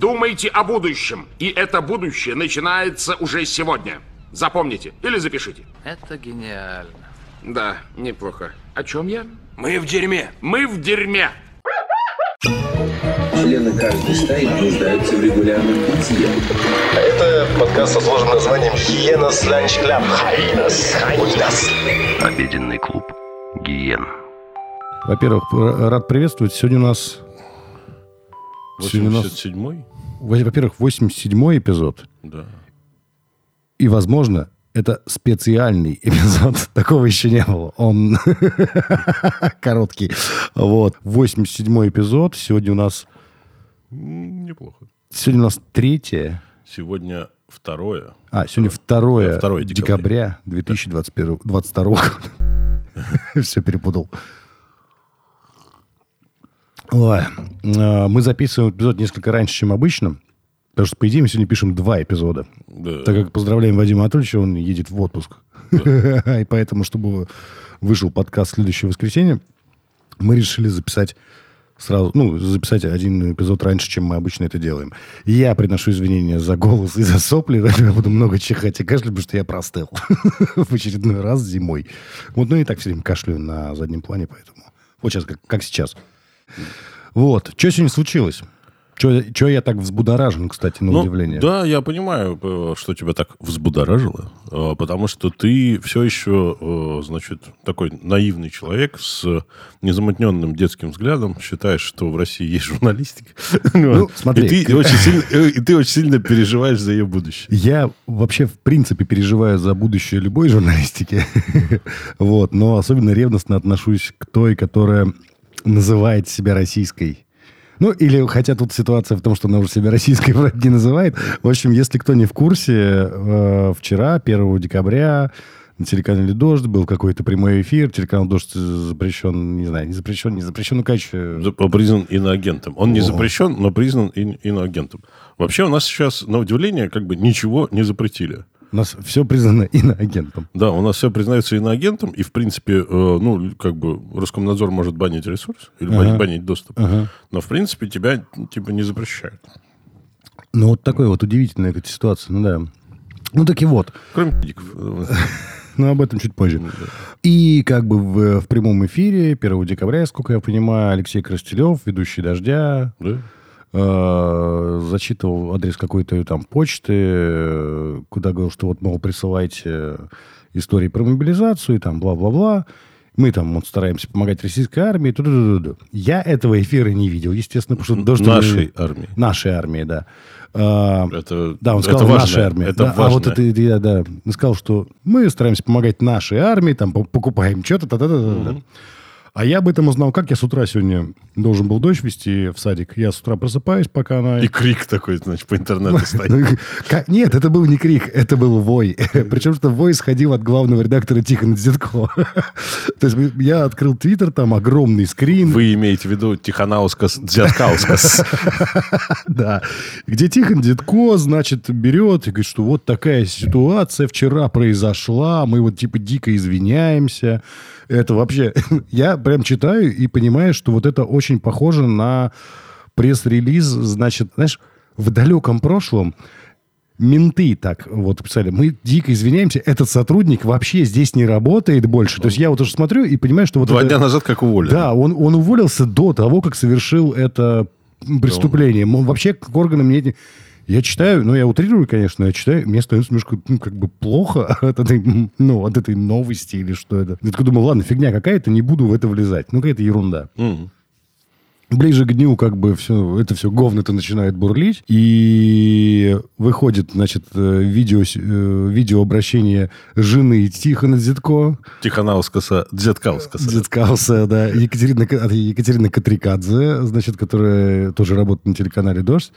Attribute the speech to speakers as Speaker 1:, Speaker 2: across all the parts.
Speaker 1: Думайте о будущем. И это будущее начинается уже сегодня. Запомните или запишите.
Speaker 2: Это гениально.
Speaker 1: Да, неплохо. О чем я?
Speaker 3: Мы в дерьме.
Speaker 1: Мы в дерьме.
Speaker 4: Члены каждой стаи нуждаются в регулярном питье.
Speaker 5: Это подкаст со сложным названием Hyenas Lunch Club. Hyenas. Hyenas.
Speaker 6: Обеденный клуб Гиен.
Speaker 7: Во-первых, рад приветствовать. Сегодня у нас... сегодня у нас,
Speaker 8: 87-й?
Speaker 7: во- во-первых, 87-й эпизод.
Speaker 8: Да.
Speaker 7: И, возможно, это специальный эпизод. Такого еще не было. Он короткий. Вот. 87-й эпизод. Сегодня у нас...
Speaker 8: Неплохо.
Speaker 7: Сегодня у нас третье...
Speaker 8: Сегодня второе.
Speaker 7: А, сегодня 2,
Speaker 8: Да, 2
Speaker 7: декабря,
Speaker 8: декабря.
Speaker 7: 2021 22 года. Все перепутал. Ой, а, Мы записываем эпизод несколько раньше, чем обычно. Потому что, по идее, мы сегодня пишем два эпизода.
Speaker 8: Да.
Speaker 7: Так как поздравляем Вадима Анатольевича, он едет в отпуск. И поэтому, чтобы вышел подкаст следующее воскресенье, мы решили записать сразу, ну, записать один эпизод раньше, чем мы обычно это делаем. Я приношу извинения за голос и за сопли, я буду много чихать и кашлять, потому что я простыл в очередной раз зимой. Вот, ну и так все время кашляю на заднем плане, поэтому... Вот сейчас, как, как сейчас. Вот. Что сегодня случилось? Что я так взбудоражен, кстати, на
Speaker 8: Ну,
Speaker 7: удивление?
Speaker 8: Да, я понимаю, э, что тебя так взбудоражило, э, потому что ты все еще, э, значит, такой наивный человек с незамутненным детским взглядом, считаешь, что в России есть журналистика.
Speaker 7: Ну, смотри,
Speaker 8: И ты очень сильно- и ты очень сильно переживаешь за ее будущее.
Speaker 7: Я вообще, в принципе, переживаю за будущее любой журналистики. вот, но особенно ревностно отношусь к той, которая называет себя российской. Ну, или хотя тут ситуация в том, что она уже себя российской вроде не называет. В общем, если кто не в курсе, э, вчера, 1 декабря, на телеканале «Дождь» был какой-то прямой эфир. Телеканал «Дождь» запрещен, не знаю, не запрещен, не запрещен, ну, короче...
Speaker 8: За- Признан иноагентом. Он не
Speaker 7: О.
Speaker 8: запрещен, но признан ин- иноагентом. Вообще у нас сейчас, на удивление, как бы ничего не запретили.
Speaker 7: У нас все признано иноагентом.
Speaker 8: Да, у нас все признается иноагентом, и, в принципе, э, ну, как бы, Роскомнадзор может банить ресурс или банить,
Speaker 7: Ага.
Speaker 8: банить доступ,
Speaker 7: Ага.
Speaker 8: но, в принципе, тебя, типа, не запрещают.
Speaker 7: Ну, вот такой вот удивительная эта ситуация, ну да. Ну, так и вот.
Speaker 8: Кроме педиков.
Speaker 7: Но об этом чуть позже. И как бы в, в прямом эфире 1 декабря, сколько я понимаю, Алексей Крастелев, ведущий «Дождя»,
Speaker 8: Да?
Speaker 7: Э, зачитывал адрес какой-то там почты, куда говорил, что вот, мол, присылайте истории про мобилизацию, и там бла-бла-бла. Мы там вот, стараемся помогать российской армии. ту-ду-ду-ду. Я этого эфира не видел, естественно, потому что... «Дождь»
Speaker 8: Нашей армии.
Speaker 7: Нашей армии, да. А,
Speaker 8: Это,
Speaker 7: да, он
Speaker 8: это
Speaker 7: сказал
Speaker 8: важно,
Speaker 7: наша армия.
Speaker 8: Это
Speaker 7: Да,
Speaker 8: важно.
Speaker 7: А вот это, я, да, сказал, что мы стараемся помогать нашей армии, там, по- покупаем что-то, та та та та та А я об этом узнал, как я с утра сегодня должен был дочь вести в садик. Я с утра просыпаюсь, пока она...
Speaker 8: И крик такой, значит, по интернету стоит.
Speaker 7: Нет, это был не крик, это был вой. Причем, что вой сходил от главного редактора Тихона Дзетко. То есть я открыл твиттер, там огромный скрин.
Speaker 8: Вы имеете в виду Тихонаускас Дзяткаускас.
Speaker 7: Да. Где Тихон Дедко, значит, берет и говорит, что вот такая ситуация вчера произошла, мы вот типа дико извиняемся. Это вообще... Я прям читаю и понимаю, что вот это очень похоже на пресс-релиз, значит, знаешь, в далеком прошлом менты так вот писали, мы дико извиняемся, этот сотрудник вообще здесь не работает больше. То есть я вот уже смотрю и понимаю, что вот
Speaker 8: Два
Speaker 7: это-
Speaker 8: дня назад как уволили.
Speaker 7: да, он, он уволился до того, как совершил это преступление. Он вообще к органам не... Я читаю, ну, я утрирую, конечно, я читаю, мне становится немножко, ну, как бы плохо от этой, ну, от этой новости или что это. Я такой думаю, ладно, фигня какая-то, не буду в это влезать. Ну, какая-то ерунда.
Speaker 8: Мгм.
Speaker 7: Ближе к дню как бы все, это все говно-то начинает бурлить. И выходит, значит, э, видео, э, видеообращение жены Тихона Дзитко.
Speaker 8: Тихонаускаса Дзяткаускаса.
Speaker 7: Дзиткауса, да. Екатерина, Екатерина Катрикадзе, значит, которая тоже работает на телеканале «Дождь»,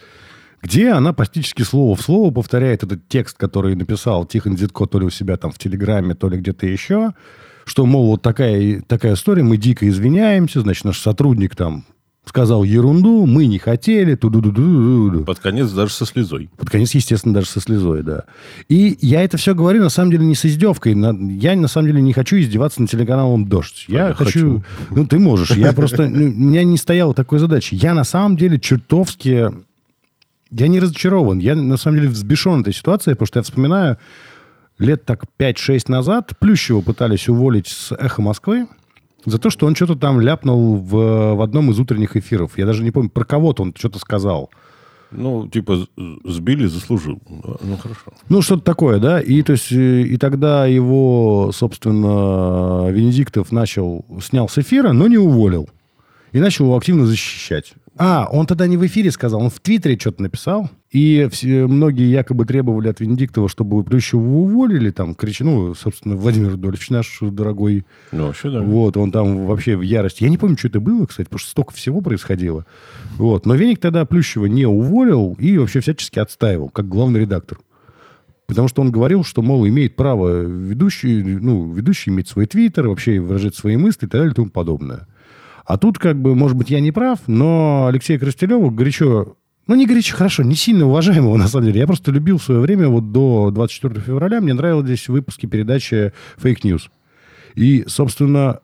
Speaker 7: где она практически слово в слово повторяет этот текст, который написал Тихон Дзитко то ли у себя там в Телеграме, то ли где-то еще, что, мол, вот такая, такая история, мы дико извиняемся, значит, наш сотрудник там сказал ерунду, мы не хотели, ту ду ду ду ду
Speaker 8: Под конец даже со слезой.
Speaker 7: под конец, естественно, даже со слезой, да. И я это все говорю, на самом деле, не с издевкой. На- Я, на самом деле, не хочу издеваться над телеканалом «Дождь». Я
Speaker 8: Я
Speaker 7: хочу...
Speaker 8: хочу.
Speaker 7: Ну, ты можешь. Я просто... ну, У меня не стояла такой задачи. Я, на самом деле, чертовски Я не разочарован. Я, на самом деле, взбешен этой ситуацией, потому что я вспоминаю, лет так 5-6 назад Плющева пытались уволить с «Эхо Москвы» за то, что он что-то там ляпнул в, в одном из утренних эфиров. Я даже не помню, про кого-то он что-то сказал.
Speaker 8: Ну, типа, сбили, заслужил. Ну, хорошо.
Speaker 7: Ну, что-то такое, да? И, то есть, э, и тогда его, собственно, Венедиктов начал, снял с эфира, но не уволил. И начал его активно защищать. А, он тогда не в эфире сказал, он в Твиттере что-то написал. И все, многие якобы требовали от Венедиктова, чтобы Плющева уволили. Там, кричи, ну, собственно, Владимир Рудольевич наш дорогой.
Speaker 8: Ну, вообще, да.
Speaker 7: Вот, он там вообще в ярости. Я не помню, что это было, кстати, потому что столько всего происходило. Вот. Но Веник тогда Плющева не уволил и вообще всячески отстаивал, как главный редактор. Потому что он говорил, что, мол, имеет право ведущий, ну, ведущий иметь свой твиттер, вообще выражать свои мысли и так далее и тому подобное. А тут, как бы, может быть, я не прав, но Алексея Крастелева горячо... Ну, не горячо, хорошо, не сильно уважаемого, на самом деле. Я просто любил в свое время, вот до 24 февраля, мне нравились выпуски передачи «Fake News». И, собственно,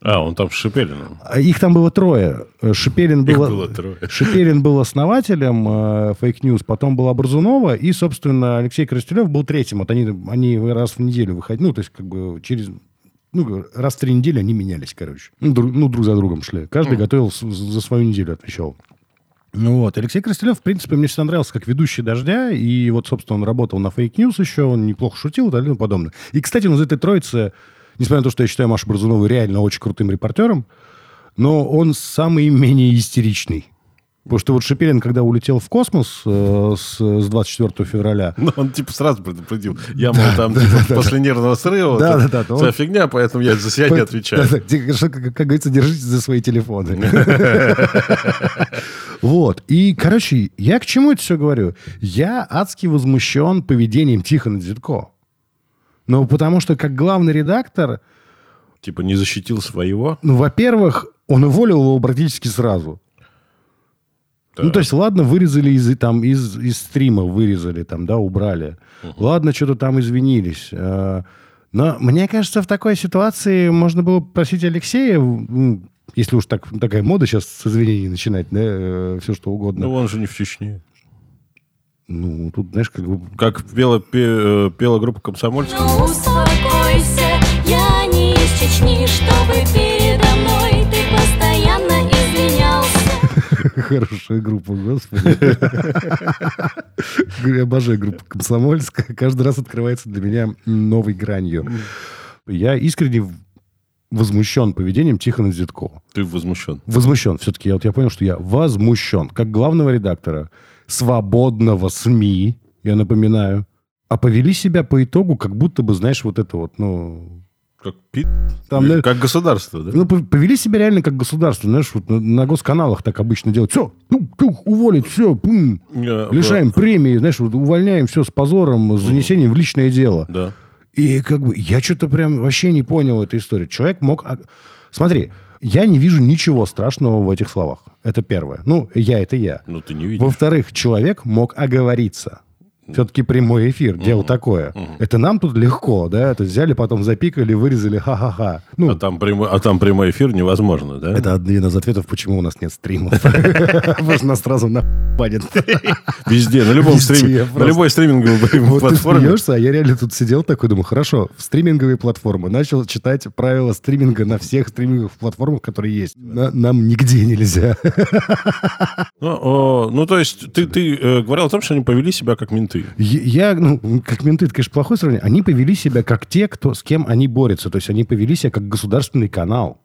Speaker 8: А, он там с Шепелиным.
Speaker 7: а Их там было трое. Шепелин
Speaker 8: Их
Speaker 7: был,
Speaker 8: было трое.
Speaker 7: Шепелин был основателем э, Fake News, потом была Борзунова, и, собственно, Алексей Коростелев был третьим. Вот они, они раз в неделю выходили, ну, то есть, как бы через... Ну, раз в три недели они менялись, короче. Ну, друг, ну, друг за другом шли. Каждый готовил за свою неделю, отвечал. Ну вот, Алексей Коростелев, в принципе, мне всегда нравился как ведущий «Дождя», и вот, собственно, он работал на News еще, он неплохо шутил и так далее и тому подобное. И, кстати, он из этой троицы, несмотря на то, что я считаю Машу Борзунову реально очень крутым репортером, но он самый менее истеричный. Потому что вот Шепелин, когда улетел в космос э, с, с 24 февраля,
Speaker 8: Ну, он типа сразу предупредил. Я, мол, там типа, после нервного срыва.
Speaker 7: Да, да, да,
Speaker 8: Вся
Speaker 7: он-
Speaker 8: фигня, поэтому я за себя не отвечаю.
Speaker 7: Да, да, как, как говорится, держитесь за свои телефоны. Вот. И, короче, я к чему это все говорю? Я адски возмущен поведением Тихона Дзитко. Ну, потому что как главный редактор,
Speaker 8: Типа не защитил своего.
Speaker 7: ну, во-первых, он уволил его практически сразу. Ну, то есть, ладно, вырезали из, там, из, из стрима, вырезали там, да, убрали. Ладно, что-то там извинились. Э, Но мне кажется, в такой ситуации можно было просить Алексея, если уж так, такая мода сейчас с извинений начинать, да, все что угодно.
Speaker 8: Ну, он же не в Чечне.
Speaker 7: Ну, тут, знаешь, как бы...
Speaker 8: Как пела, пе- э, пела группа «Комсомольская».
Speaker 2: Ну, успокойся, я не из Чечни, чтобы передо мной.
Speaker 7: Хорошая группа, господи. Я обожаю группу «Комсомольская». Каждый раз открывается для меня новой гранью. Я искренне возмущен поведением Тихона Зиткова.
Speaker 8: Ты возмущен.
Speaker 7: Возмущен. Все-таки я, вот я понял, что я возмущен. Как главного редактора свободного СМИ, я напоминаю, а повели себя по итогу, как будто бы, знаешь, вот это вот, ну...
Speaker 8: Как, пи-
Speaker 7: Там, да,
Speaker 8: как государство, да?
Speaker 7: ну, пов- повели себя реально как государство. Знаешь, вот на, на госканалах так обычно делают. Все, уволить, все, пум,
Speaker 8: Э,
Speaker 7: лишаем премии, знаешь, вот увольняем все с позором, с занесением в личное дело.
Speaker 8: Да.
Speaker 7: И как бы я что-то прям вообще не понял этой истории. Человек мог... а, Смотри, я не вижу ничего страшного в этих словах. Это первое. Ну, я это я.
Speaker 8: Ну, ты не видишь.
Speaker 7: Во-вторых, человек мог оговориться. Все-таки прямой эфир, дело такое. Это нам тут легко, да? Это взяли, потом запикали, вырезали, ха-ха-ха. Ну,
Speaker 8: А там, прямой, а там прямой эфир невозможно, да?
Speaker 7: это один из ответов, почему у нас нет стримов. Потому что нас сразу нападет.
Speaker 8: Везде, на любом стриме, на любой стриминговой
Speaker 7: Вот ты
Speaker 8: платформе.
Speaker 7: смеешься, а я реально тут сидел такой, думаю, хорошо, в стриминговые платформы. Начал читать правила стриминга на всех стриминговых платформах, которые есть. На- нам нигде нельзя.
Speaker 8: Ну, ну, то есть, ты, ты э, говорил о том, что они повели себя как менты.
Speaker 7: Я, ну, как менты, это, конечно, плохое сравнение. Они повели себя как те, кто, с кем они борются. То есть они повели себя как государственный канал.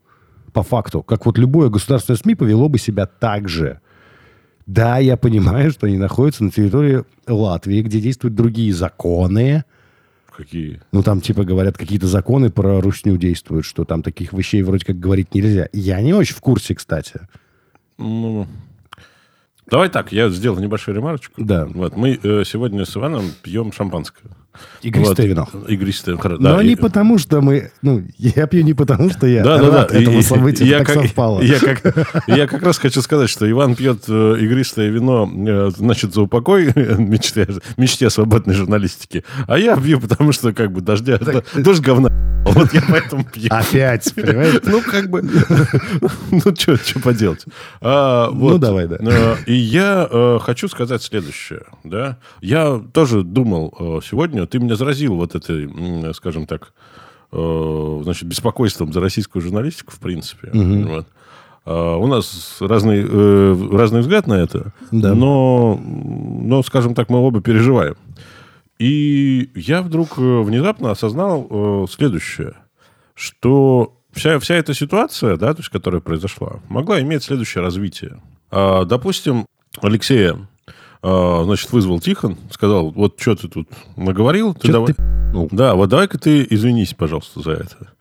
Speaker 7: По факту. Как вот любое государственное СМИ повело бы себя так же. Да, я понимаю, что они находятся на территории Латвии, где действуют другие законы.
Speaker 8: Какие?
Speaker 7: Ну, там, типа, говорят, какие-то законы про русню действуют, что там таких вещей вроде как говорить нельзя. Я не очень в курсе, кстати.
Speaker 8: Ну, давай так, я сделал небольшую ремарочку.
Speaker 7: Да.
Speaker 8: Вот, мы э, сегодня с Иваном пьем шампанское.
Speaker 7: Игристое вино.
Speaker 8: Игристое, хоро-
Speaker 7: Но
Speaker 8: да,
Speaker 7: не
Speaker 8: и-
Speaker 7: потому, что мы... Ну, я пью не потому, что я
Speaker 8: Да, да,
Speaker 7: рад
Speaker 8: да.
Speaker 7: этому
Speaker 8: И-
Speaker 7: событию,
Speaker 8: я
Speaker 7: так
Speaker 8: как,
Speaker 7: совпало.
Speaker 8: Я как, я как раз хочу сказать, что Иван пьет э, игристое вино, э, значит, за упокой мечте, мечте свободной журналистики. А я пью, потому что, как бы, дождя... Дождь говна. Вот я поэтому пью.
Speaker 7: Опять, понимаете?
Speaker 8: Ну, как бы... Ну, что поделать? А, вот.
Speaker 7: Ну, давай, да.
Speaker 8: Э, И я э, хочу сказать следующее. Да? Я тоже думал э, сегодня, ты меня заразил вот этой, скажем так, э, значит, беспокойством за российскую журналистику, в принципе. Вот. А, У нас разный, э, разный взгляд на это,
Speaker 7: Да.
Speaker 8: но, но, скажем так, мы оба переживаем. И я вдруг э, внезапно осознал э, следующее, что вся, вся эта ситуация, да, то есть, которая произошла, могла иметь следующее развитие. А, допустим, Алексея, значит, вызвал Тихон, сказал, вот что ты тут наговорил, ты давай...
Speaker 7: ты?
Speaker 8: Да, вот давай-ка ты извинись, пожалуйста, за это.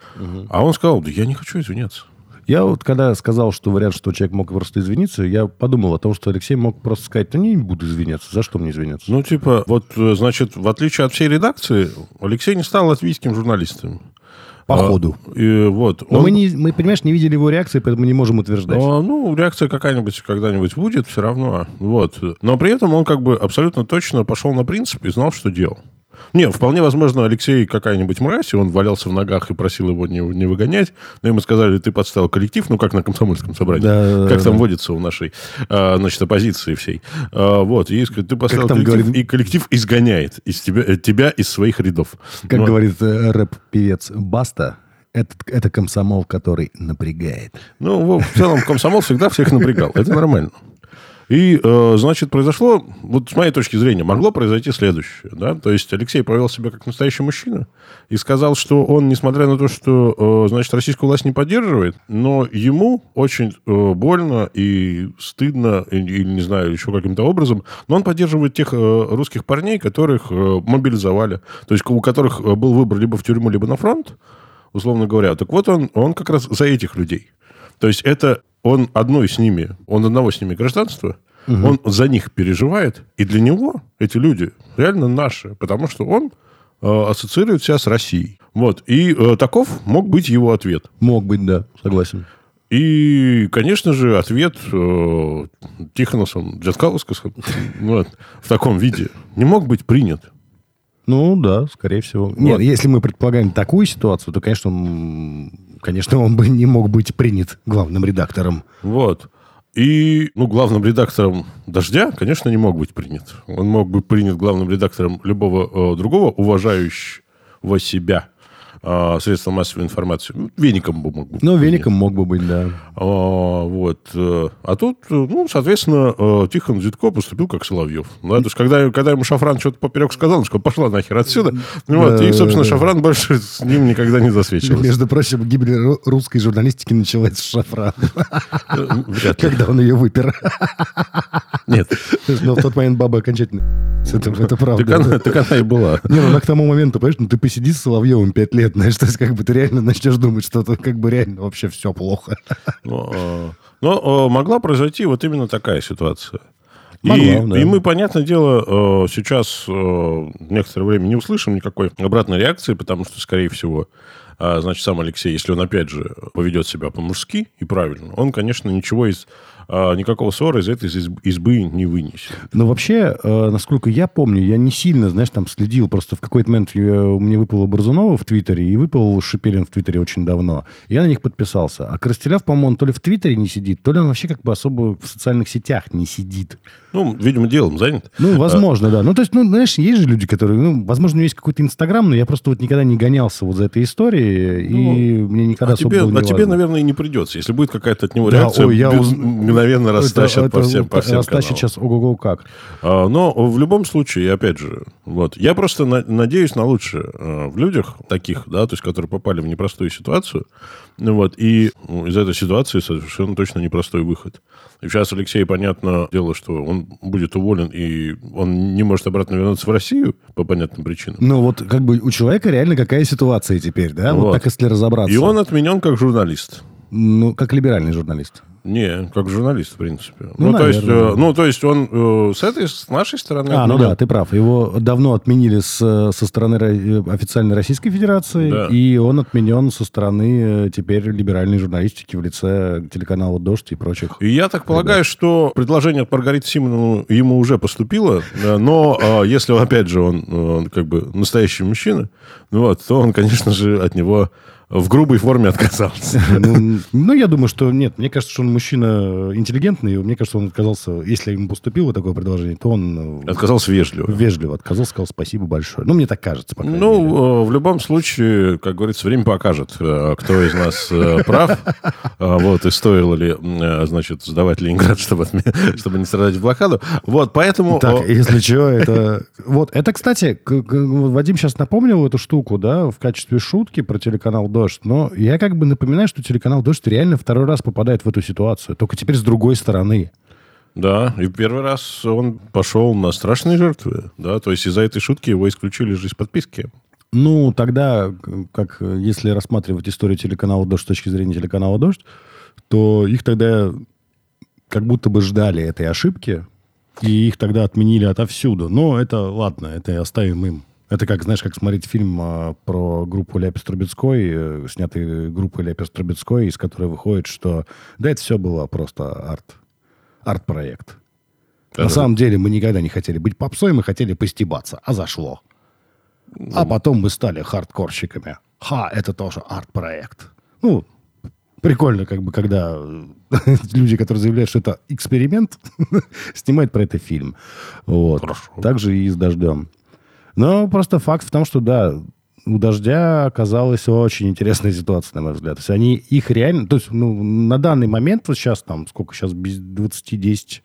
Speaker 8: А он сказал, да я не хочу извиняться.
Speaker 7: Я вот когда сказал, что вариант, что человек мог просто извиниться, я подумал о том, что Алексей мог просто сказать, да не буду извиняться. За что мне извиняться?
Speaker 8: Ну, типа, вот, э, значит, в отличие от всей редакции, Алексей не стал латвийским журналистом.
Speaker 7: По
Speaker 8: А,
Speaker 7: ходу.
Speaker 8: И вот.
Speaker 7: Но
Speaker 8: он-
Speaker 7: мы, не, мы, понимаешь, не видели его реакции, поэтому не можем утверждать.
Speaker 8: А, ну, реакция какая-нибудь когда-нибудь будет, все равно. Вот. Но при этом он как бы абсолютно точно пошел на принцип и знал, что делал. Не, вполне возможно, Алексей какая-нибудь мразь, и он валялся в ногах и просил его не, не выгонять. Но ему сказали, ты подставил коллектив, ну, как на комсомольском собрании.
Speaker 7: Да,
Speaker 8: как
Speaker 7: да,
Speaker 8: там
Speaker 7: да.
Speaker 8: водится у нашей, а, значит, оппозиции всей. А, вот, и ты поставил коллектив,
Speaker 7: говорит-
Speaker 8: и коллектив изгоняет из тебя, тебя из своих рядов.
Speaker 7: Как
Speaker 8: Ну,
Speaker 7: говорит э, рэп-певец Баста, это, это комсомол, который напрягает.
Speaker 8: Ну, в целом, комсомол всегда всех напрягал. Это нормально. И, э, значит, произошло, вот с моей точки зрения, могло произойти следующее. Да? То есть Алексей повел себя как настоящий мужчина и сказал, что он, несмотря на то, что, э, значит, российскую власть не поддерживает, но ему очень э, больно и стыдно, или, не знаю, еще каким-то образом, но он поддерживает тех русских парней, которых мобилизовали, то есть у которых был выбор либо в тюрьму, либо на фронт, условно говоря. Так вот, он, он как раз за этих людей. То есть это он одной с ними, он одного с ними гражданства, он за них переживает, и для него эти люди реально наши, потому что он э, ассоциирует себя с Россией. Вот. И э, таков мог быть его ответ.
Speaker 7: Мог быть, да, согласен.
Speaker 8: И, конечно же, ответ э, Тихоносом Джаскалускасом вот, в таком виде не мог быть принят.
Speaker 7: Ну, да, скорее всего. Нет, если мы предполагаем такую ситуацию, то, конечно, он, конечно, он бы не мог быть принят главным редактором.
Speaker 8: Вот. И, ну, главным редактором «Дождя», конечно, не мог быть принят. Он мог быть принят главным редактором любого э, другого уважающего себя э, средства массовой информации. Ну, Веником бы мог быть.
Speaker 7: Ну, веником мог бы быть, да.
Speaker 8: А, вот. э, А тут, э, ну, соответственно, э, Тихон Зитко поступил как Соловьев. Да, то есть, когда, когда ему Шафран что-то поперек сказал, он сказал, пошла нахер отсюда. Ну, вот, и, собственно. Шафран больше с ним никогда не засвечивался.
Speaker 7: Между прочим, гибель ру- русской журналистики началась с шафрана, когда он ее выпер.
Speaker 8: Нет.
Speaker 7: Но в тот момент баба окончательно... Это, это
Speaker 8: Так
Speaker 7: правда.
Speaker 8: она, так она и была.
Speaker 7: Не, ну она к тому моменту, понимаешь, ну ты посиди с Соловьевым пять лет, знаешь, то есть как бы ты реально начнешь думать, что тут как бы реально вообще все плохо.
Speaker 8: Но, э, но, э, могла произойти вот именно такая ситуация. И,
Speaker 7: Могла, да.
Speaker 8: и мы, понятное дело, э, сейчас э, некоторое время не услышим никакой обратной реакции, потому что, скорее всего, э, значит, сам Алексей, если он, опять же, поведет себя по-мужски и правильно, он, конечно, ничего из... э, Никакого ссора из этой изб- избы не вынесет.
Speaker 7: Но вообще, э, насколько я помню, я не сильно, знаешь, там следил. Просто в какой-то момент я- мне выпало Борзунова в Твиттере и выпал Шипелин в Твиттере очень давно. Я на них подписался. А Коростелев, по-моему, он то ли в Твиттере не сидит, то ли он вообще как бы особо в социальных сетях не сидит.
Speaker 8: Ну, видимо, делом занят.
Speaker 7: Ну, возможно, да. Ну, то есть, ну, знаешь, есть же люди, которые, ну, возможно, у него есть какой-то Инстаграм, но я просто вот никогда не гонялся вот за этой историей, и мне никогда
Speaker 8: А
Speaker 7: особо
Speaker 8: тебе,
Speaker 7: было не
Speaker 8: а тебе,
Speaker 7: важно.
Speaker 8: наверное, и не придется. Если будет какая-то от него
Speaker 7: Да,
Speaker 8: реакция,
Speaker 7: ой, я
Speaker 8: без-
Speaker 7: уз-
Speaker 8: мгновенно растащат
Speaker 7: Это-
Speaker 8: по
Speaker 7: это
Speaker 8: всем, по всем
Speaker 7: Растащат
Speaker 8: каналам.
Speaker 7: сейчас ого-го как.
Speaker 8: А, Но в любом случае, опять же, вот, я просто на- надеюсь на лучшее э, в людях таких, да, то есть, которые попали в непростую ситуацию, ну, вот, и ну, из этой ситуации совершенно точно непростой выход. И сейчас Алексей, понятное дело, что он будет уволен, и он не может обратно вернуться в Россию по понятным причинам.
Speaker 7: Ну, вот как бы у человека реально какая ситуация теперь, да? Вот,
Speaker 8: Вот.
Speaker 7: так, если разобраться.
Speaker 8: И он отменен как журналист.
Speaker 7: Ну, как либеральный журналист.
Speaker 8: Не, как журналист, в принципе.
Speaker 7: Ну,
Speaker 8: Ну, то, есть,
Speaker 7: наверное,
Speaker 8: э, ну, то есть он э, с этой, с нашей стороны...
Speaker 7: А, ну да, ты прав. Его давно отменили с, со стороны ро- э, официальной Российской Федерации,
Speaker 8: Да.
Speaker 7: и он отменен со стороны теперь либеральной журналистики в лице телеканала «Дождь» и прочих.
Speaker 8: И я так полагаю, что предложение от Маргариты Симоновны ему уже поступило, но если, опять же, он, он как бы настоящий мужчина, ну вот, то он, конечно же, от него в грубой форме отказался.
Speaker 7: Ну, ну, я думаю, что нет. Мне кажется, что он мужчина интеллигентный. Мне кажется, он отказался, если ему поступило такое предложение, то он э,
Speaker 8: Отказался вежливо.
Speaker 7: вежливо отказался, сказал спасибо большое. Ну, мне так кажется, по крайней мере.
Speaker 8: Ну, э, в любом случае, как говорится, время покажет, э, кто из нас прав. А, Вот, и стоило ли, значит, сдавать Ленинград, чтобы, не страдать в блокаду. Вот, поэтому...
Speaker 7: Так, если что, это... Вот, это, кстати, Вадим сейчас напомнил эту штуку, да, в качестве шутки про телеканал «Дождь», но я как бы напоминаю, что телеканал «Дождь» реально второй раз попадает в эту ситуацию, только теперь с другой стороны.
Speaker 8: Да, и первый раз он пошел на страшные жертвы, да, то есть из-за этой шутки его исключили же из подписки.
Speaker 7: Ну, тогда, как если рассматривать историю телеканала «Дождь» с точки зрения телеканала «Дождь», то их тогда как будто бы ждали этой ошибки, и их тогда отменили отовсюду. Но это ладно, это оставим им. Это как, знаешь, как смотреть фильм а, про группу Ляпис Трубецкой, э, снятый группой Ляпис Трубецкой, из которой выходит, что да, это все было просто арт, арт-проект. На самом деле мы никогда не хотели быть попсой, мы хотели постебаться, а зашло. А потом мы стали хардкорщиками. Ха, это тоже арт-проект. Ну, прикольно, как бы, когда э, люди, которые заявляют, что это эксперимент, снимают про это фильм. Вот.
Speaker 8: Хорошо.
Speaker 7: Так же и с «Дождем». Но просто факт в том, что, да, у «Дождя» оказалась очень интересная ситуация, на мой взгляд. То есть они их реально... То есть, ну, на данный момент, вот сейчас там, сколько сейчас, без 20-10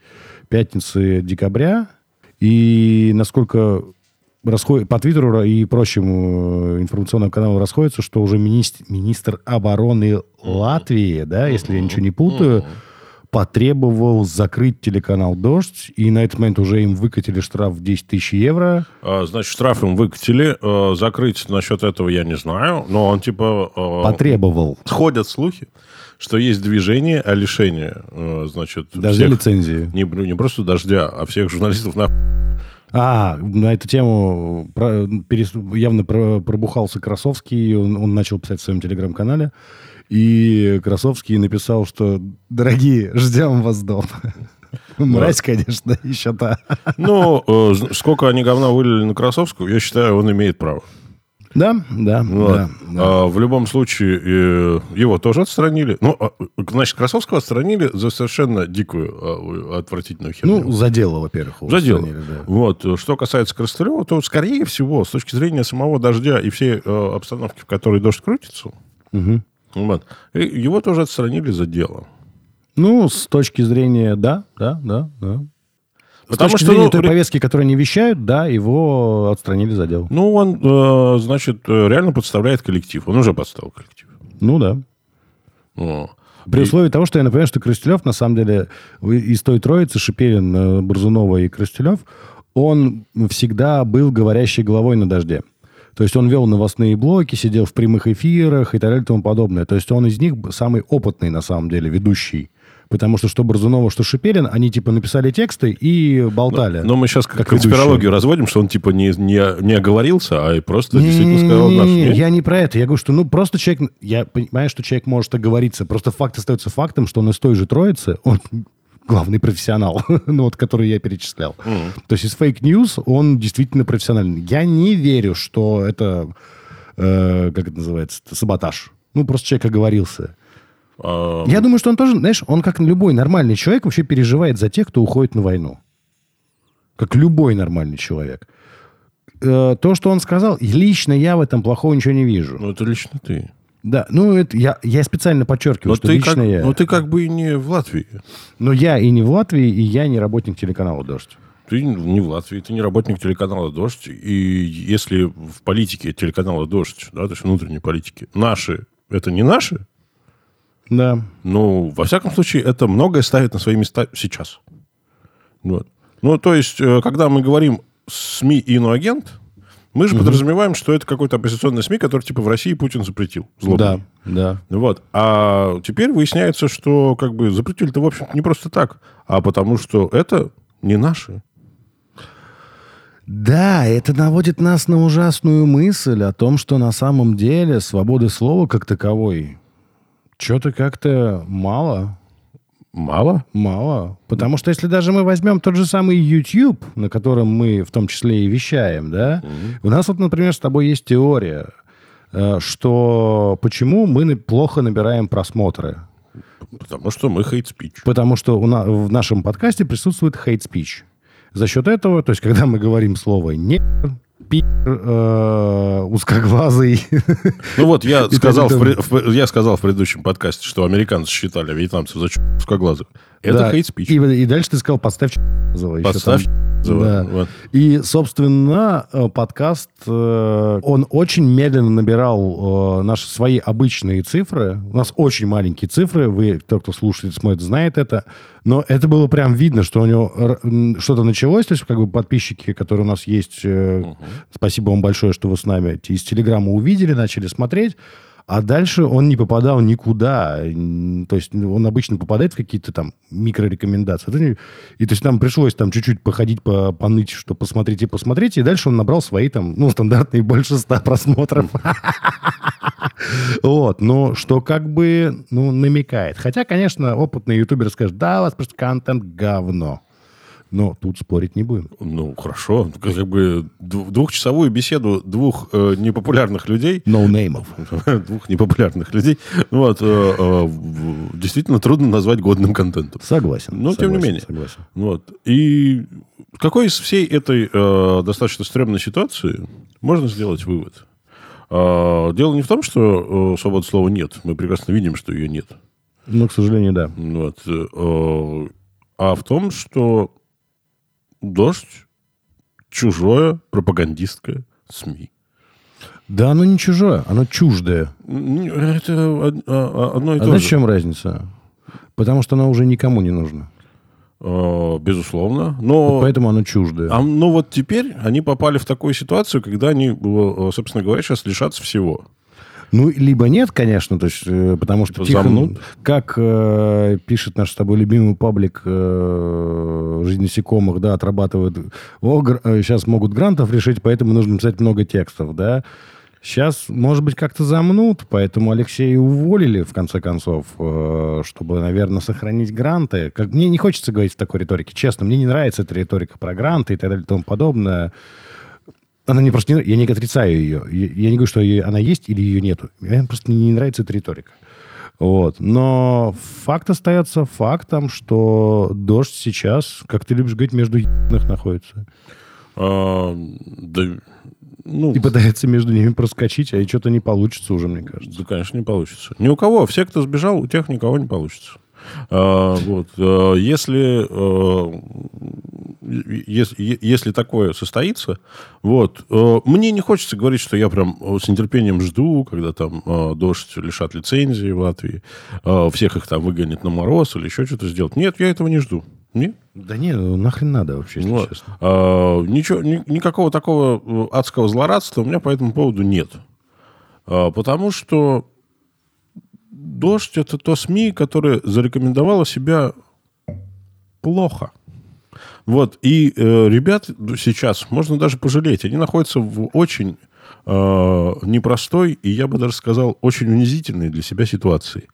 Speaker 7: пятницы декабря, и насколько расход... по Твиттеру и прочим э, информационным каналам расходится, что уже министр, министр обороны Латвии, да, если я ничего не путаю, потребовал закрыть телеканал «Дождь», и на этот момент уже им выкатили штраф в 10 тысяч евро.
Speaker 8: А, Значит, штраф им выкатили. э, Закрыть насчет этого я не знаю, но он типа... э,
Speaker 7: Потребовал.
Speaker 8: Ходят слухи, что есть движение о лишении, значит...
Speaker 7: Дождя
Speaker 8: всех-
Speaker 7: лицензии.
Speaker 8: Не, не просто дождя, а всех журналистов на...
Speaker 7: А, на эту тему про- перес- явно про- пробухался Красовский, он, он начал писать в своем телеграм-канале, и Красовский написал, что «Дорогие, ждем вас дома». Мразь, конечно, еще та.
Speaker 8: Ну, э, сколько они говна вылили на Красовскую, я считаю, он имеет право.
Speaker 7: Да, да,
Speaker 8: Вот.
Speaker 7: да. да.
Speaker 8: А, в любом случае, э, его тоже отстранили. Ну, а, значит, Красовского отстранили за совершенно дикую, а, отвратительную херню.
Speaker 7: Ну, за дело, во-первых.
Speaker 8: За дело.
Speaker 7: да.
Speaker 8: Вот. Что касается Крастылева, то, скорее всего, с точки зрения самого дождя и всей э, обстановки, в которой дождь крутится,
Speaker 7: Мгм.
Speaker 8: Вот, и его тоже отстранили за дело.
Speaker 7: Ну, с точки зрения, да, да, да, да.
Speaker 8: Потому
Speaker 7: с точки
Speaker 8: что,
Speaker 7: зрения
Speaker 8: ну,
Speaker 7: той повестки, которую не вещают, да, его отстранили за дело.
Speaker 8: Ну, он, э, значит, э, реально подставляет коллектив. Он уже подставил коллектив.
Speaker 7: Ну, да.
Speaker 8: О.
Speaker 7: При
Speaker 8: И-
Speaker 7: условии того, что я напоминаю, что Крастелев, на самом деле, из той троицы, Шипелин, э, Борзунова и Крастелев, он всегда был говорящей головой на дожде. То есть он вел новостные блоки, сидел в прямых эфирах и так далее и тому подобное. То есть он из них самый опытный, на самом деле, ведущий. Потому что что Борзунова, что Шипелин, они типа написали тексты и болтали.
Speaker 8: Но мы сейчас как,
Speaker 7: как
Speaker 8: конспирологию
Speaker 7: ведущие.
Speaker 8: разводим, что он типа не, не, не оговорился, а просто действительно сказал наш.
Speaker 7: Не-не-не,
Speaker 8: нет?
Speaker 7: Я не про это. Я говорю, что ну просто человек... Я понимаю, что человек может оговориться. Просто факт остается фактом, что он из той же троицы, он главный профессионал, ну вот, который я перечислял. То есть из Fake News он действительно профессиональный. Я не верю, что это, э, как это называется, саботаж. Ну, просто человек оговорился.
Speaker 8: А,
Speaker 7: Я думаю, что он тоже, знаешь, он как любой нормальный человек вообще переживает за тех, кто уходит на войну. Как любой нормальный человек. Э, То, что он сказал, лично я в этом плохого ничего не вижу.
Speaker 8: ну, это лично ты.
Speaker 7: Да, ну, это я, я специально подчеркиваю,
Speaker 8: Но
Speaker 7: что
Speaker 8: ты,
Speaker 7: лично
Speaker 8: как,
Speaker 7: я.
Speaker 8: но ты как бы и не в Латвии.
Speaker 7: Но я и не в Латвии, и я не работник телеканала «Дождь».
Speaker 8: Ты не в Латвии, ты не работник телеканала «Дождь». И если в политике телеканала «Дождь», да, то есть внутренней политики, наши – это не наши,
Speaker 7: Да.
Speaker 8: ну, во всяком случае, это многое ставит на свои места сейчас. Вот. Ну, то есть, э, когда мы говорим СМИ иноагент, Мы же подразумеваем, что это какой-то оппозиционный СМИ, который типа в России Путин запретил. Злобный.
Speaker 7: Да, да.
Speaker 8: Вот. А теперь выясняется, что как бы запретили-то, в общем не просто так, а потому что это не наши.
Speaker 7: Да, это наводит нас на ужасную мысль о том, что на самом деле свободы слова как таковой что-то как-то мало.
Speaker 8: Мало?
Speaker 7: Мало. Потому что если даже мы возьмем тот же самый YouTube, на котором мы в том числе и вещаем, да, у нас вот, например, с тобой есть теория, э, что почему мы плохо набираем просмотры.
Speaker 8: Потому что мы хейт-спич.
Speaker 7: Потому что у на- в нашем подкасте присутствует hate-speech. За счет этого, то есть когда мы говорим слово «не», «пи», э, «узкоглазый»,
Speaker 8: Ну вот, я сказал, в, в- я сказал в предыдущем подкасте, что американцы считали вьетнамцев за узкоглазых. Это
Speaker 7: Да.
Speaker 8: хейт-спич.
Speaker 7: И, и дальше ты сказал «подставь ch***зова». еще
Speaker 8: Подставь.
Speaker 7: Да.
Speaker 8: Вот.
Speaker 7: И, собственно, э, подкаст, э, он очень медленно набирал э, наши свои обычные цифры. У нас очень маленькие цифры. Вы, кто, кто слушает, смотрит, знает это. Но это было прям видно, что у него что-то началось. То есть, как бы подписчики, которые у нас есть, э, спасибо вам большое, что вы с нами из Телеграма увидели, начали смотреть. А дальше он не попадал никуда. То есть он обычно попадает в какие-то там микрорекомендации. И то есть нам пришлось там чуть-чуть походить, по, поныть, что посмотрите, посмотрите. И дальше он набрал свои там, ну, стандартные больше ста просмотров. Вот, но что как бы, ну, намекает. Хотя, конечно, опытный ютубер скажет, да, у вас просто контент говно. Но тут спорить не будем.
Speaker 8: Ну, хорошо. Как бы дву- двухчасовую беседу двух э, непопулярных людей,
Speaker 7: Ноунеймов.
Speaker 8: двух непопулярных людей, вот, э, э, действительно трудно назвать годным контентом.
Speaker 7: Согласен.
Speaker 8: Ну, тем не
Speaker 7: согласен,
Speaker 8: менее.
Speaker 7: Согласен.
Speaker 8: Вот. И какой из всей этой э, достаточно стрёмной ситуации можно сделать вывод? А, дело не в том, что э, свободы слова нет. Мы прекрасно видим, что ее нет.
Speaker 7: Ну, к сожалению, да.
Speaker 8: Вот. э, а в том, что дождь чужое пропагандистское СМИ.
Speaker 7: Да, оно не чужое, оно чуждое.
Speaker 8: Это а- а- одно и
Speaker 7: А
Speaker 8: то
Speaker 7: знаете,
Speaker 8: же.
Speaker 7: в чем разница? Потому что оно уже никому не нужно.
Speaker 8: Безусловно. Но...
Speaker 7: Поэтому оно чуждое.
Speaker 8: А, ну вот теперь они попали в такую ситуацию, когда они, э, собственно говоря, сейчас лишатся всего.
Speaker 7: Ну, либо нет, конечно, то есть, э, потому что Тихон,
Speaker 8: замнут?
Speaker 7: как э, пишет наш с тобой любимый паблик э, «Жизнь насекомых», да, отрабатывают, о, гр- э, сейчас могут грантов решить, поэтому нужно писать много текстов, да. Сейчас, может быть, как-то замнут, поэтому Алексея уволили, в конце концов, э, чтобы, наверное, сохранить гранты. Как, мне не хочется говорить в такой риторике, честно, мне не нравится эта риторика про гранты и так далее и тому подобное. Она мне просто не. Я не отрицаю ее. Я, не говорю, что она есть или ее нету. Мне просто не нравится эта риторика. Вот. Но факт остается фактом, что дождь сейчас, как ты любишь говорить, между ебаных находится.
Speaker 8: А, да, ну,
Speaker 7: И пытается между ними проскочить, а что-то не получится уже, мне кажется.
Speaker 8: да, конечно, не получится. Ни у кого. Все, кто сбежал, у тех никого не получится. А, вот. А, Если, э, если, если такое состоится, вот, э, мне не хочется говорить, что я прям э, с нетерпением жду, когда там э, дождь лишат лицензии в Латвии, э, всех их там выгонят на мороз или еще что-то сделать. Нет, я этого не жду. Нет.
Speaker 7: Да не, ну нахрен надо вообще, если
Speaker 8: Вот.
Speaker 7: честно.
Speaker 8: А, ничего, ни- никакого такого э, адского злорадства у меня по этому поводу нет. А, потому что «Дождь» — это то СМИ, которое зарекомендовало себя плохо. Вот. И э, ребят сейчас можно даже пожалеть. Они находятся в очень э, непростой и, я бы даже сказал, очень унизительной для себя ситуации.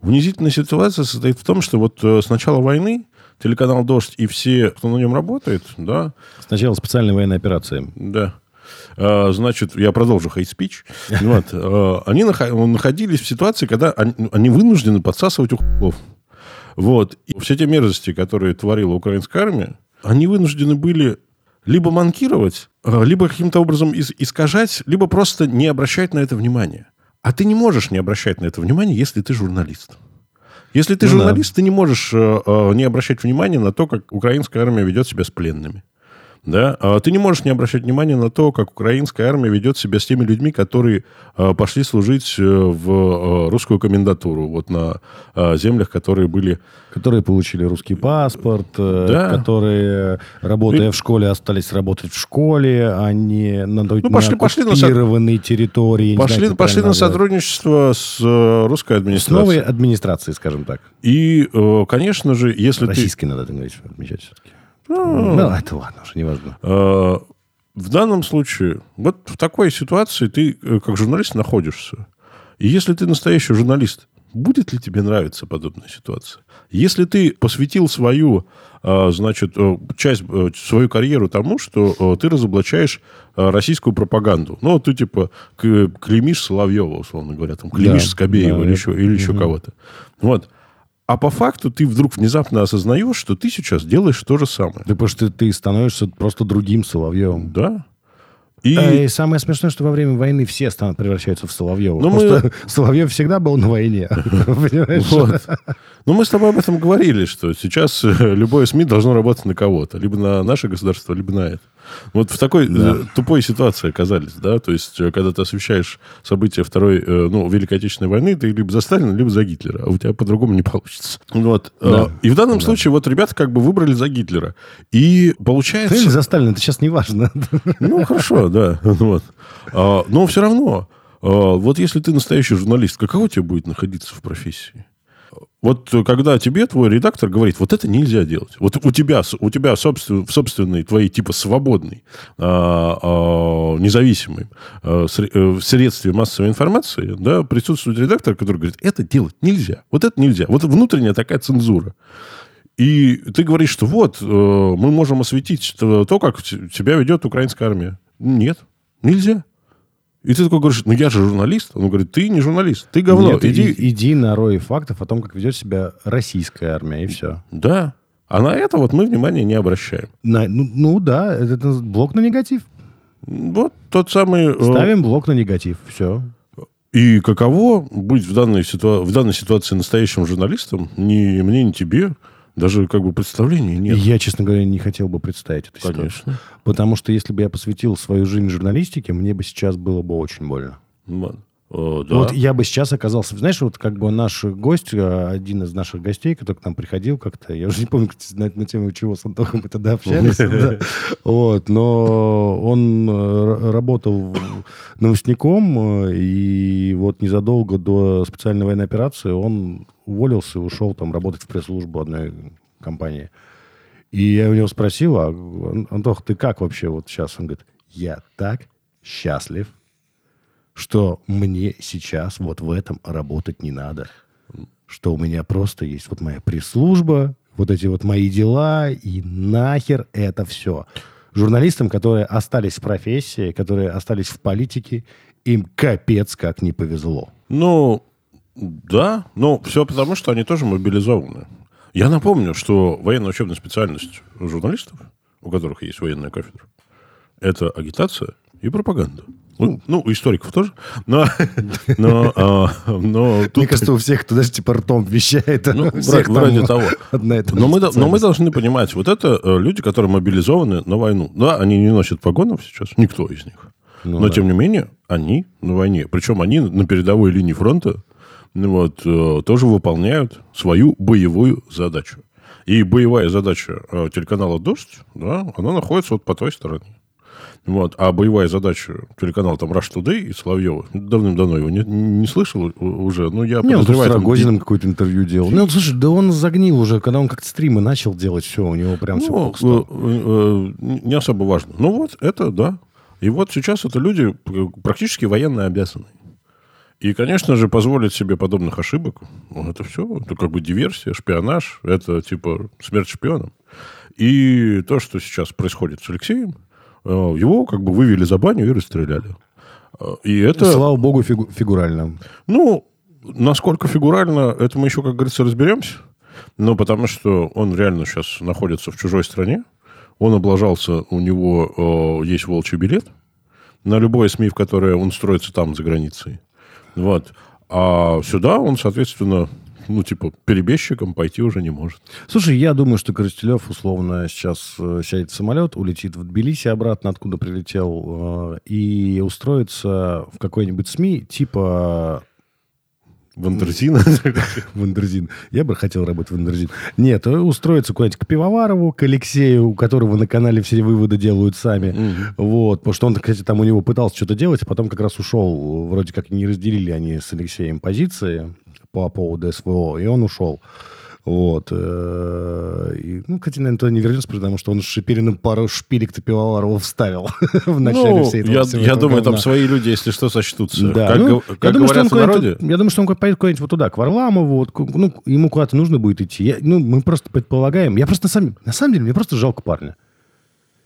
Speaker 8: Унизительная ситуация состоит в том, что вот э, с начала войны телеканал «Дождь» и все, кто на нем работает, да,
Speaker 7: Сначала специальная военная операция.
Speaker 8: да. А, Значит, я продолжу хейт-спич. Вот. А, Они нахо- находились в ситуации, когда они вынуждены подсасывать у хуев. Вот. И все те мерзости, которые творила украинская армия, они вынуждены были либо манкировать, а, либо каким-то образом ис- искажать, либо просто не обращать на это внимание. А ты не можешь не обращать на это внимание, если ты журналист. Если ты
Speaker 7: Ну да.
Speaker 8: журналист, ты не можешь э, э, не обращать внимания на то, как украинская армия ведет себя с пленными. Да? А ты не можешь не обращать внимания на то, как украинская армия ведет себя с теми людьми, которые а, пошли служить э, в а, русскую комендатуру, вот на землях, которые были...
Speaker 7: Которые получили русский паспорт, э,
Speaker 8: Да.
Speaker 7: которые, работая
Speaker 8: И-
Speaker 7: в школе, остались работать в школе, а не на,
Speaker 8: Ну, пошли-
Speaker 7: на
Speaker 8: пошли на
Speaker 7: оккупированной территории. я не
Speaker 8: Пошли,
Speaker 7: знаю,
Speaker 8: пошли на сотрудничество с э, русской
Speaker 7: С
Speaker 8: администрацией.
Speaker 7: новой администрацией, скажем так.
Speaker 8: И, конечно же, если ты...
Speaker 7: Российской надо отмечать все-таки. Ну, это ладно, уже неважно.
Speaker 8: Э, В данном случае, вот в такой ситуации ты э, как журналист находишься. И если ты настоящий журналист, будет ли тебе нравиться подобная ситуация? Если ты посвятил свою, э, значит, э, часть, свою карьеру тому, что ты разоблачаешь российскую пропаганду. Ну, ты типа клеймишь Соловьева, условно говоря, там, клеймишь
Speaker 7: Да,
Speaker 8: Скобеева
Speaker 7: да,
Speaker 8: или,
Speaker 7: это-
Speaker 8: еще, или еще кого-то. Вот. А по факту ты вдруг внезапно осознаешь, что ты сейчас делаешь то же самое.
Speaker 7: Да потому что ты становишься просто другим Соловьевым.
Speaker 8: Да. И...
Speaker 7: А, И самое смешное, что во время войны все стан- превращаются в Соловьева.
Speaker 8: Ну,
Speaker 7: Потому
Speaker 8: мы-
Speaker 7: Соловьев всегда был на войне.
Speaker 8: Вот. Ну, мы с тобой об этом говорили, что сейчас любое СМИ должно работать на кого-то. Либо на наше государство, либо на это. Вот в такой э, тупой ситуации оказались, да? То есть, э, когда ты освещаешь события Второй, э, ну, Великой Отечественной войны, ты либо за Сталина, либо за Гитлера. А у тебя по-другому не получится. Вот.
Speaker 7: Да.
Speaker 8: И в данном случае вот ребята как бы выбрали за Гитлера. И получается...
Speaker 7: Или за Сталина, это сейчас не важно.
Speaker 8: Ну, хорошо, да. Вот. А, но все равно, а, вот если ты настоящий журналист, каково тебе будет находиться в профессии? Вот э, когда тебе твой редактор говорит, вот это нельзя делать. Вот у тебя, у тебя собствен, в собственной твоей типа свободной, а, а, независимой а, сре- э, в средстве массовой информации, да, присутствует редактор, который говорит, это делать нельзя. Вот это нельзя. Вот внутренняя такая цензура. И ты говоришь, что вот, э, мы можем осветить то, как тебя ведет украинская армия. Нет, нельзя. И ты такой говоришь, ну я же журналист. Он говорит, ты не журналист, ты говно.
Speaker 7: Нет,
Speaker 8: иди.
Speaker 7: и- иди на рой фактов о том, как ведет себя российская армия, и все.
Speaker 8: Да. А на это вот мы внимания не обращаем.
Speaker 7: ну, ну да, это, это блок на негатив.
Speaker 8: Вот тот самый... э,
Speaker 7: Ставим блок на негатив. Все.
Speaker 8: И каково быть в данной, ситуа- в данной ситуации настоящим журналистом, ни мне, ни тебе, даже как бы представления нет.
Speaker 7: Я, честно говоря, не хотел бы представить ситуацию.
Speaker 8: Конечно.
Speaker 7: Потому что если бы я посвятил свою жизнь журналистике, мне бы сейчас было бы очень больно.
Speaker 8: Вот. Э, да.
Speaker 7: Вот я бы сейчас оказался... Знаешь, вот как бы наш гость, э, один из наших гостей, который к нам приходил как-то, я уже не помню, кстати, на, на тему чего с Антохом мы тогда общались. Вот, но он э, работал новостником, и вот незадолго до специальной военной операции он уволился и ушел там работать в пресс-службу одной компании. И я у него спросил, а, Ан- Антох, ты как вообще вот сейчас? Он говорит, я так счастлив, что мне сейчас вот в этом работать не надо. Что у меня просто есть вот моя пресс-служба, вот эти вот мои дела, и нахер это все. Журналистам, которые остались в профессии, которые остались в политике, им капец как не повезло.
Speaker 8: Ну, да, но все потому, что они тоже мобилизованы. Я напомню, что военная учебная специальность журналистов, у которых есть военная кафедра, это агитация и пропаганда. Ну, ну, у историков тоже. Но, но, а, но
Speaker 7: Мне
Speaker 8: тут...
Speaker 7: кажется, у всех, кто даже типа ртом вещает,
Speaker 8: Ну,
Speaker 7: у всех
Speaker 8: вроде-
Speaker 7: там
Speaker 8: того.
Speaker 7: одна и та
Speaker 8: Но мы, но мы должны понимать, вот это э, люди, которые мобилизованы на войну. Да, они не носят погонов сейчас, никто из них.
Speaker 7: Ну
Speaker 8: Но,
Speaker 7: да.
Speaker 8: тем не менее, они на войне. Причем они на передовой линии фронта ну, вот, э, тоже выполняют свою боевую задачу. И боевая задача э, телеканала «Дождь», да, она находится вот по той стороне. Вот. А боевая задача телеканала там Rush Today и Соловьева, давным-давно его не, не слышал уже, ну, я
Speaker 7: Не, он тут с
Speaker 8: подозреваю... там
Speaker 7: Рогозиным какое-то интервью делал. Ну, слушай, да он загнил уже, когда он как-то стримы начал делать, все, у него прям все
Speaker 8: Ну,
Speaker 7: стало.
Speaker 8: э, э, не особо важно. Ну вот, это да. И вот сейчас это люди практически военно обязаны. И, конечно же, позволить себе подобных ошибок, ну, это все, это как бы диверсия, шпионаж, это типа смерть шпионам. И то, что сейчас происходит с Алексеем, его как бы вывели за баню и расстреляли. Э, И это...
Speaker 7: Слава богу, фигу- фигурально.
Speaker 8: Ну, насколько фигурально, это мы еще, как говорится, разберемся. Но потому что он реально сейчас находится в чужой стране. Он облажался, у него э, есть волчий билет на любое СМИ, в которое он строится там, за границей. Вот. А сюда он, соответственно, ну, типа, перебежчиком пойти уже не может.
Speaker 7: Слушай, я думаю, что Коростелев условно сейчас э, сядет в самолет, улетит в Тбилиси обратно, откуда прилетел, э, и устроится в какой-нибудь СМИ, типа
Speaker 8: Wonderzine
Speaker 7: а? Wonderzine. Я бы хотел работать в Wonderzine. Нет, э, устроиться куда-нибудь к Пивоварову, к Алексею, у которого на канале все выводы делают сами. Вот. Потому что он, кстати, там у него пытался что-то делать, а потом как раз ушел. Вроде как не разделили они с Алексеем позиции по поводу СВО, и он ушел. Вот. э, И, ну, туда не вернется, потому что он, Шепелин, ну пару шпилек-то Пивоварову вставил в начале
Speaker 8: Ну,
Speaker 7: всей этого
Speaker 8: я, я думаю, там
Speaker 7: говна.
Speaker 8: свои люди, если что, сочтутся.
Speaker 7: Да,
Speaker 8: Как,
Speaker 7: ну,
Speaker 8: гов-
Speaker 7: я
Speaker 8: как
Speaker 7: думаю,
Speaker 8: говорят в народе,
Speaker 7: Я думаю, что он поедет куда-нибудь вот туда, к Варламову. Вот, ну, ему куда-то нужно будет идти. Я- ну, мы просто предполагаем. Я просто на самом, на самом деле, мне просто жалко парня.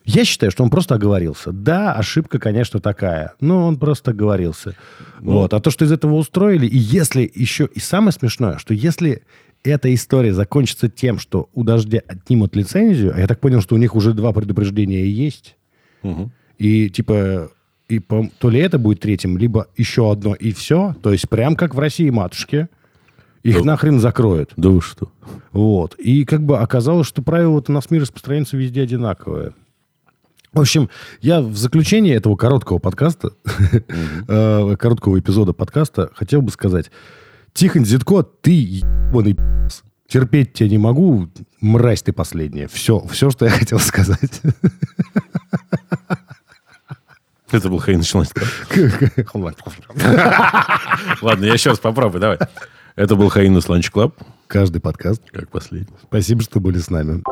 Speaker 7: Я считаю, что он просто оговорился. Да, ошибка, конечно, такая, но он просто оговорился.
Speaker 8: Ну.
Speaker 7: Вот. А то, что из этого устроили, и если еще... И самое смешное, что если эта история закончится тем, что у «Дождя» отнимут лицензию, а я так понял, что у них уже два предупреждения есть,
Speaker 8: Мгм.
Speaker 7: и типа и по- то ли это будет третьим, либо еще одно и все. То есть прям как в России матушки. Их
Speaker 8: Да.
Speaker 7: нахрен закроют.
Speaker 8: Да вы что?
Speaker 7: Вот. И как бы оказалось, что правила-то на СМИ распространяются везде одинаковые. В общем, я в заключение этого короткого подкаста, э, короткого эпизода подкаста, хотел бы сказать. Тихон Зитко, ты ебаный. Терпеть тебя не могу, мразь ты последняя. Все, все, что я хотел сказать.
Speaker 8: Это был Hein. Ладно, я еще раз попробую, давай. Это был Heinous Lunch Club,
Speaker 7: Каждый подкаст.
Speaker 8: как последний.
Speaker 7: Спасибо, что были с нами.